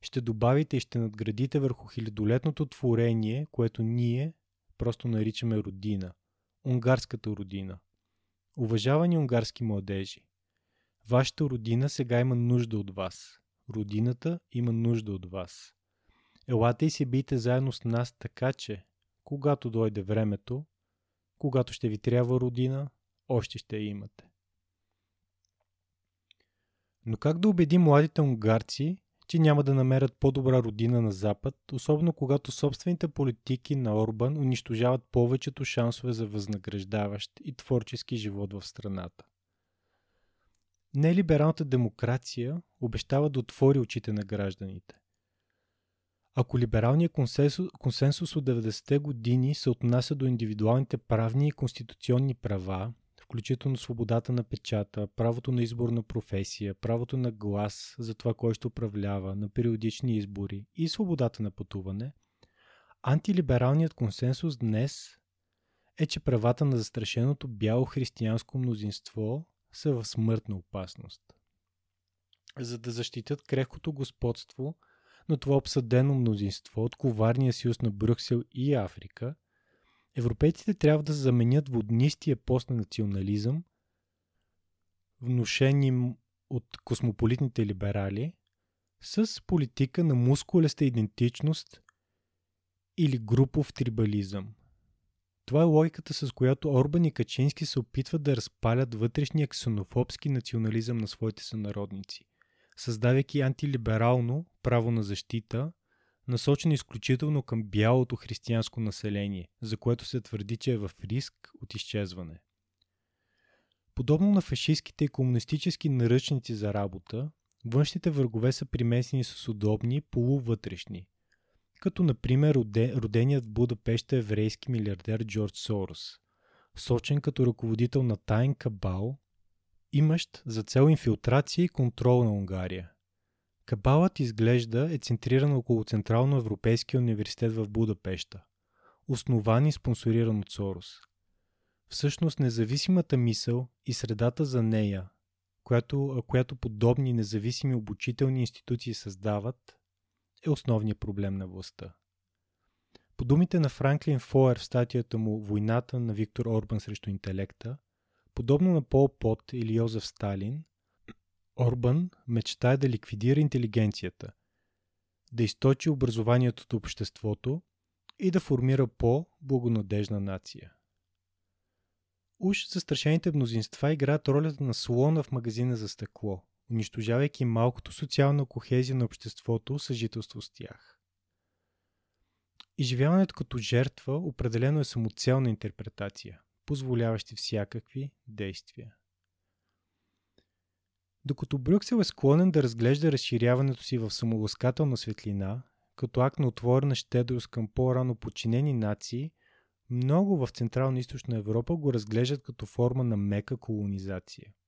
ще добавите и ще надградите върху хилядолетното творение, което ние просто наричаме родина. Унгарската родина. Уважавани унгарски младежи, вашата родина сега има нужда от вас. Родината има нужда от вас. Елате и се бийте заедно с нас така, че, когато дойде времето, когато ще ви трябва родина, още ще я имате. Но как да убеди младите унгарци, че няма да намерят по-добра родина на Запад, особено когато собствените политики на Орбан унищожават повечето шансове за възнаграждаващ и творчески живот в страната? Нелибералната демокрация обещава да отвори очите на гражданите. Ако либералният консенсус, от 90-те години се отнася до индивидуалните правни и конституционни права, включително свободата на печата, правото на избор на професия, правото на глас за това кой ще управлява, на периодични избори и свободата на пътуване, антилибералният консенсус днес е, че правата на застрашеното бяло християнско мнозинство са в смъртна опасност. За да защитят крехкото господство на това обсъдено мнозинство от коварния съюз на Брюксел и Африка, европейците трябва да заменят воднистия пост на национализъм, внушен им от космополитните либерали, с политика на мускулеста идентичност или групов трибализъм – това е логиката, с която Орбан и Качински се опитват да разпалят вътрешния ксенофобски национализъм на своите сънародници, създавайки антилиберално право на защита, насочено изключително към бялото християнско население, за което се твърди, че е в риск от изчезване. Подобно на фашистските и комунистически наръчници за работа, външните врагове са примесени с удобни полувътрешни, като например роденият в Будапеща еврейски милиардер Джордж Сорос, сочен като ръководител на тайн кабал, имащ за цел инфилтрация и контрол на Унгария. Кабалът изглежда е центриран около Централно Европейския университет в Будапеща, основан и спонсориран от Сорос. Всъщност независимата мисъл и средата за нея, която, която подобни независими обучителни институции създават, е основният проблем на властта. По думите на Франклин Фоер в статията му Войната на Виктор Орбан срещу интелекта, подобно на Пол Пот или Йозеф Сталин, Орбан мечтае да ликвидира интелигенцията, да източи образованието от обществото и да формира по-благонадежна нация. Уж застрашените мнозинства играят ролята на слона в магазина за стъкло – унищожавайки малкото социална кохезия на обществото, съжителство с тях. Изживяването като жертва определено е самоцелна интерпретация, позволяващи всякакви действия. Докато Брюксел е склонен да разглежда разширяването си в самоласкателна светлина, като акт на отворена щедрост към по-рано подчинени нации, много в Централна и Източна Европа го разглеждат като форма на мека колонизация –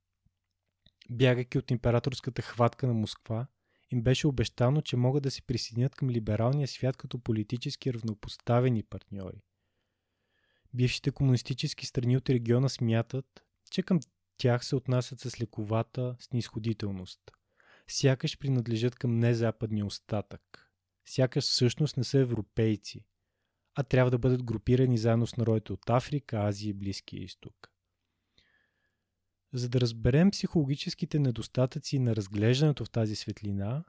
бягайки от императорската хватка на Москва, им беше обещано, че могат да се присъединят към либералния свят като политически равнопоставени партньори. Бившите комунистически страни от региона смятат, че към тях се отнасят с лековата снисходителност. Сякаш принадлежат към незападния остатък. Сякаш всъщност не са европейци, а трябва да бъдат групирани заедно с народите от Африка, Азия и Близкия изток. За да разберем психологическите недостатъци на разглеждането в тази светлина,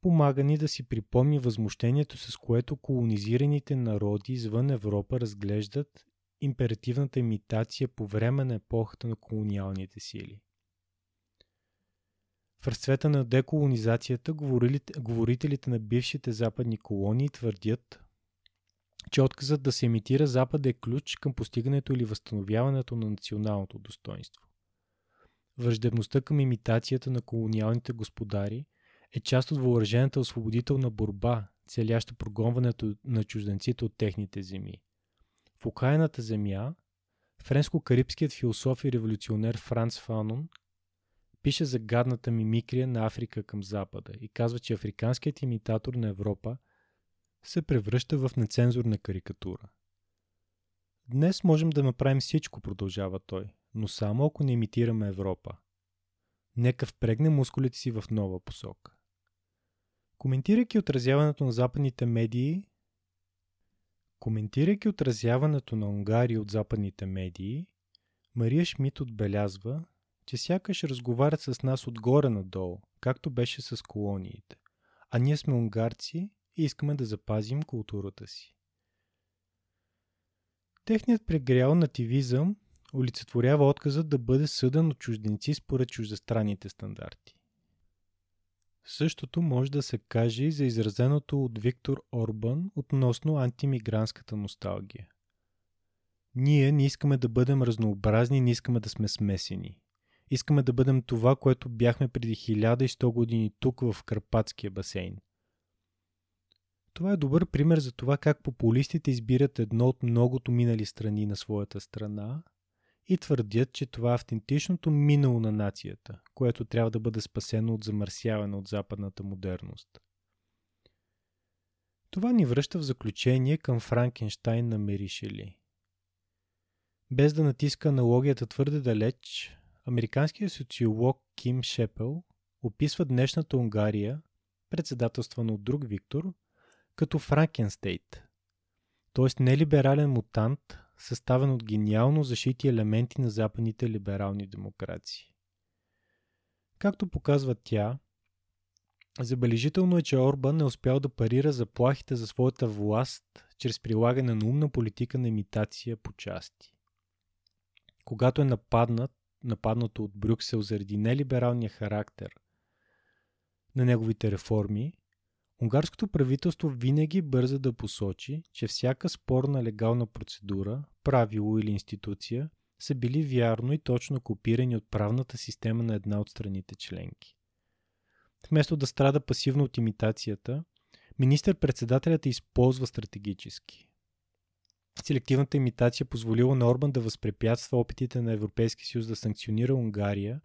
помага ни да си припомни възмущението, с което колонизираните народи извън Европа разглеждат императивната имитация по време на епохата на колониалните сили. В разцвета на деколонизацията говорителите на бившите западни колонии твърдят, че отказът да се имитира Запад е ключ към постигането или възстановяването на националното достоинство. Враждебността към имитацията на колониалните господари е част от въоръжената освободителна борба, целяща прогонването на чужденците от техните земи. В окаяната земя, френско-карибският философ и революционер Франц Фанон пише за гадната мимикрия на Африка към Запада и казва, че африканският имитатор на Европа се превръща в нецензурна карикатура. Днес можем да направим всичко, продължава той, но само ако не имитираме Европа. Нека впрегне мускулите си в нова посока. Коментирайки отразяването на западните медии, коментирайки отразяването на Унгария от западните медии, Мария Шмидт отбелязва, че сякаш разговарят с нас отгоре надолу, както беше с колониите. А ние сме унгарци и искаме да запазим културата си. Техният прегрял нативизъм олицетворява отказа да бъде съден от чужденци според чуждестранните стандарти. Същото може да се каже и за изразеното от Виктор Орбан относно антимигрантската носталгия. Ние не искаме да бъдем разнообразни, не искаме да сме смесени. Искаме да бъдем това, което бяхме преди 1100 години тук в Карпатския басейн. Това е добър пример за това как популистите избират едно от многото минали страни на своята страна и твърдят, че това е автентичното минало на нацията, което трябва да бъде спасено от замърсяване от западната модерност. Това ни връща в заключение към Франкенштайн на Меришели. Без да натиска аналогията твърде далеч, американският социолог Ким Шепел описва днешната Унгария, председателствана от друг Виктор, като Франкенстейт, т.е. нелиберален мутант, съставен от гениално защити елементи на западните либерални демокрации. Както казва тя, забележително е, че Орбан не успял да парира заплахите за своята власт чрез прилагане на умна политика на имитация по части. Когато е нападнат, нападнато от Брюксел заради нелибералния характер на неговите реформи, Унгарското правителство винаги бърза да посочи, че всяка спорна легална процедура, правило или институция са били вярно и точно копирани от правната система на една от страните членки. Вместо да страда пасивно от имитацията, министър-председателят използва стратегически. Селективната имитация позволила на Орбан да възпрепятства опитите на Европейския съюз да санкционира Унгария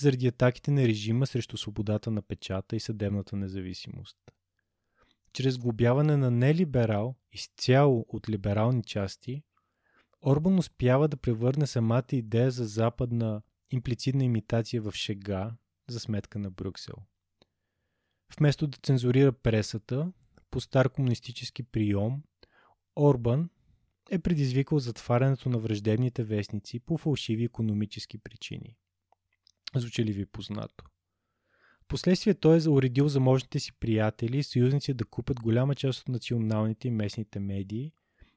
заради атаките на режима срещу свободата на печата и съдебната независимост. Чрез глобяване на нелиберал, изцяло от либерални части, Орбан успява да превърне самата идея за западна имплицитна имитация в шега за сметка на Брюксел. Вместо да цензурира пресата, по стар комунистически прием, Орбан е предизвикал затварянето на враждебните вестници по фалшиви економически причини. Звучи ли ви познато? Последствие той е уредил заможните си приятели и съюзници да купят голяма част от националните и местните медии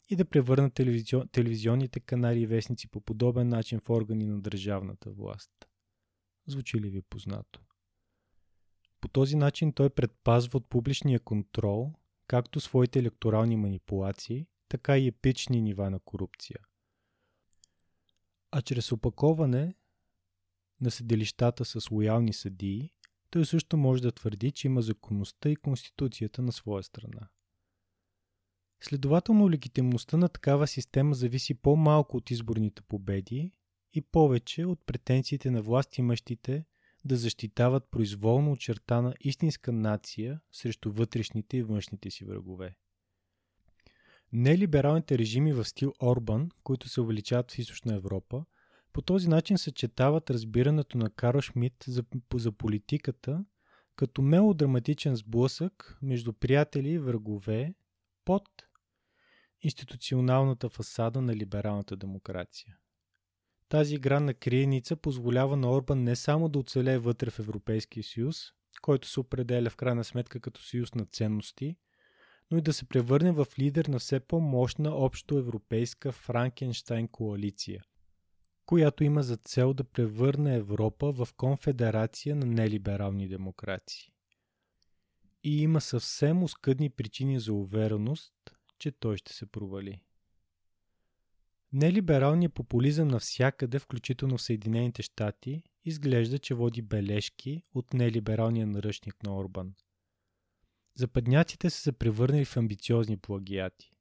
и да превърнат телевизион, телевизионните канали и вестници по подобен начин в органи на държавната власт. Звучи ли ви познато? По този начин той предпазва от публичния контрол както своите електорални манипулации, така и епични нива на корупция. А чрез опаковане на съдилищата с лоялни съдии, той също може да твърди, че има законността и конституцията на своя страна. Следователно, легитимността на такава система зависи по-малко от изборните победи и повече от претенциите на власт имащите да защитават произволно очертана истинска нация срещу вътрешните и външните си врагове. Нелибералните режими в стил Орбан, които се увеличават в Източна Европа, по този начин съчетават разбирането на Карл Шмидт за, за политиката като мелодраматичен сблъсък между приятели и врагове под институционалната фасада на либералната демокрация. Тази игра на криеница позволява на Орбан не само да оцелее вътре в Европейския съюз, който се определя в крайна сметка като съюз на ценности, но и да се превърне в лидер на все по-мощна общо европейска Франкенштайн коалиция, която има за цел да превърне Европа в конфедерация на нелиберални демокрации. И има съвсем оскъдни причини за увереност, че той ще се провали. Нелибералният популизъм навсякъде, включително в Съединените щати, изглежда, че води бележки от нелибералния наръчник на Орбан. Западняците са се превърнали в амбициозни плагиати.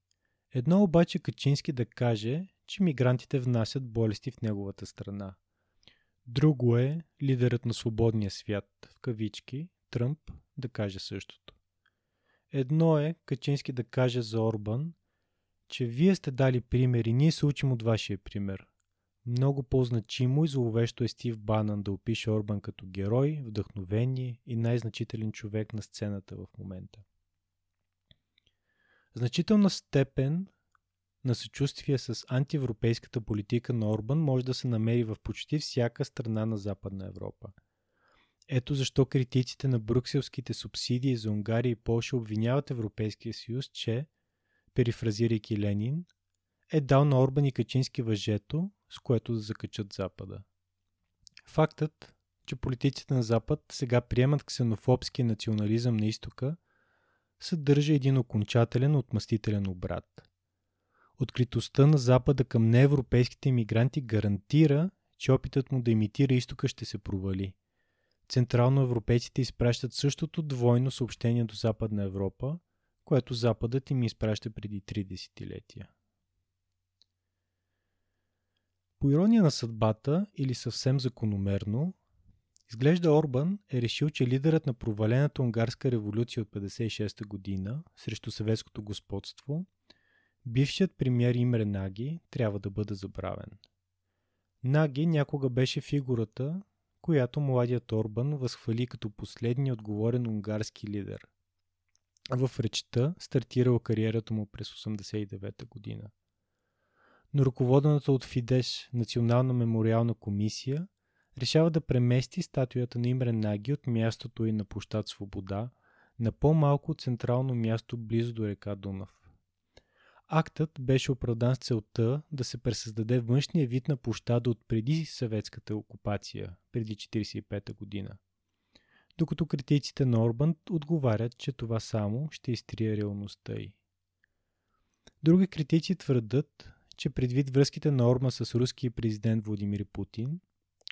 Едно обаче Качински да каже, че мигрантите внасят болести в неговата страна. Друго е лидерът на свободния свят, в кавички, Тръмп, да каже същото. Едно е Качински да каже за Орбан, че вие сте дали пример и ние се учим от вашия пример. Много по-значимо и зловещо е Стив Банан да опише Орбан като герой, вдъхновение и най-значителен човек на сцената в момента. Значителна степен на съчувствие с антиевропейската политика на Орбан може да се намери в почти всяка страна на Западна Европа. Ето защо критиците на брюкселските субсидии за Унгария и Польша обвиняват Европейския съюз, че, перифразирайки Ленин, е дал на Орбан и Качински въжето, с което да закачат Запада. Фактът, че политиците на Запад сега приемат ксенофобския национализъм на изтока, съдържа един окончателен отмъстителен обрат. Откритостта на Запада към неевропейските иммигранти гарантира, че опитът му да имитира изтока ще се провали. Централноевропейците изпращат същото двойно съобщение до Западна Европа, което Западът им изпраща преди три десетилетия. По ирония на съдбата или съвсем закономерно, изглежда Орбан е решил, че лидерът на провалената унгарска революция от 56 година срещу съветското господство, бившият премьер Имре Наги, трябва да бъде забравен. Наги някога беше фигурата, която младият Орбан възхвали като последния отговорен унгарски лидер. В речта стартирала кариерата му през 89 година но ръководената от Фидеш Национална мемориална комисия решава да премести статуята на Имре Наги от мястото и на площад Свобода на по-малко централно място близо до река Дунав. Актът беше оправдан с целта да се пресъздаде външния вид на площада от преди съветската окупация, преди 1945 година. Докато критиците на Орбан отговарят, че това само ще изтрие реалността й. Други критици твърдат, че предвид връзките на Орма с руския президент Владимир Путин,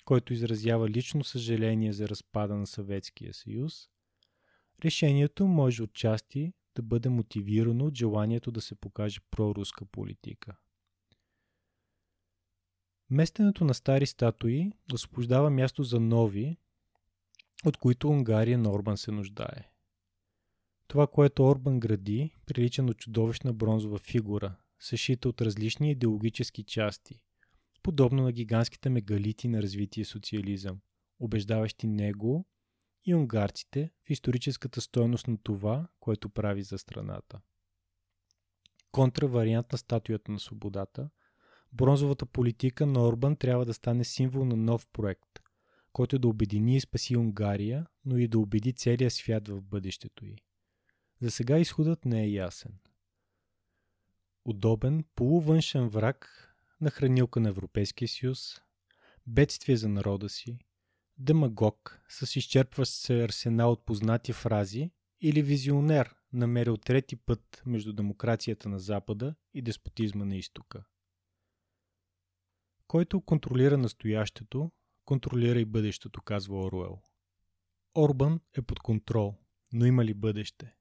който изразява лично съжаление за разпада на Съветския съюз, решението може отчасти да бъде мотивирано от желанието да се покаже проруска политика. Местенето на стари статуи освобождава място за нови, от които Унгария на Орбан се нуждае. Това, което Орбан гради, прилича на чудовищна бронзова фигура, съшита от различни идеологически части, подобно на гигантските мегалити на развитие социализъм, убеждаващи него и унгарците в историческата стойност на това, което прави за страната. Контравариант на статуята на свободата, бронзовата политика на Орбан трябва да стане символ на нов проект, който да обедини и спаси Унгария, но и да убеди целия свят в бъдещето й. За сега изходът не е ясен удобен полувъншен враг на хранилка на Европейския съюз, бедствие за народа си, демагог с изчерпващ се арсенал от познати фрази или визионер, намерил трети път между демокрацията на Запада и деспотизма на Изтока. Който контролира настоящето, контролира и бъдещето, казва Оруел. Орбан е под контрол, но има ли бъдеще?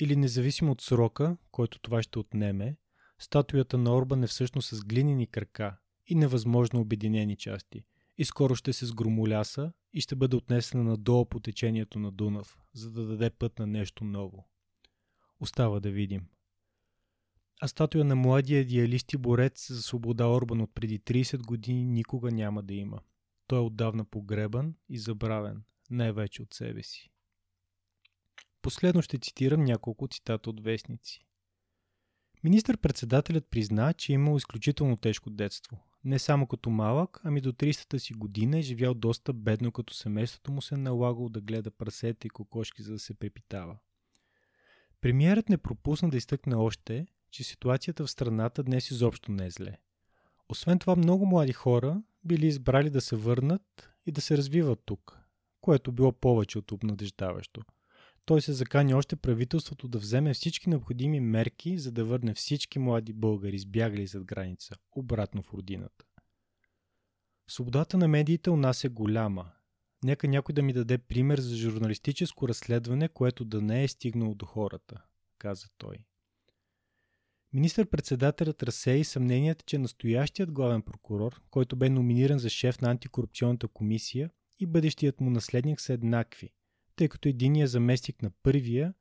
или независимо от срока, който това ще отнеме, статуята на Орбан е всъщност с глинени крака и невъзможно обединени части и скоро ще се сгромоляса и ще бъде отнесена надолу по течението на Дунав, за да даде път на нещо ново. Остава да видим. А статуя на младия идеалист и борец за свобода Орбан от преди 30 години никога няма да има. Той е отдавна погребан и забравен, най-вече от себе си. Последно ще цитирам няколко цитата от вестници. Министър-председателят призна, че е имал изключително тежко детство. Не само като малък, ами до 300-та си година е живял доста бедно, като семейството му се е налагало да гледа прасета и кокошки, за да се препитава. Премиерът не пропусна да изтъкне още, че ситуацията в страната днес изобщо не е зле. Освен това, много млади хора били избрали да се върнат и да се развиват тук, което било повече от обнадеждаващо – той се закани още правителството да вземе всички необходими мерки, за да върне всички млади българи, избягали зад граница, обратно в родината. Свободата на медиите у нас е голяма. Нека някой да ми даде пример за журналистическо разследване, което да не е стигнало до хората, каза той. Министър-председателят разсея съмненията, че настоящият главен прокурор, който бе номиниран за шеф на антикорупционната комисия, и бъдещият му наследник са еднакви, тъй като единият заместник на първия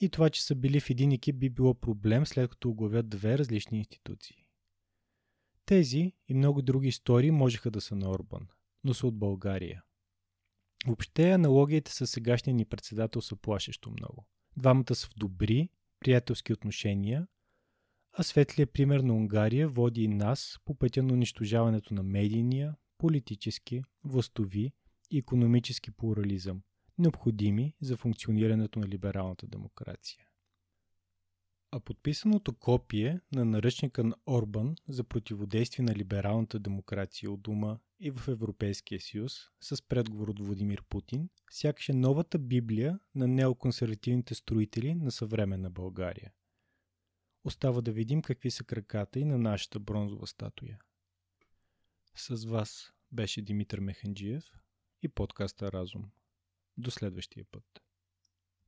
и това, че са били в един екип би било проблем, след като оглавят две различни институции. Тези и много други истории можеха да са на Орбан, но са от България. Въобще аналогиите с сегашния ни председател са плашещо много. Двамата са в добри, приятелски отношения, а светлият пример на Унгария води и нас по пътя на унищожаването на медийния, политически, властови и економически плурализъм, необходими за функционирането на либералната демокрация. А подписаното копие на наръчника на Орбан за противодействие на либералната демокрация от Дума и в Европейския съюз с предговор от Владимир Путин, сякаш е новата библия на неоконсервативните строители на съвременна България. Остава да видим какви са краката и на нашата бронзова статуя. С вас беше Димитър Механджиев и подкаста Разум. До следващия път.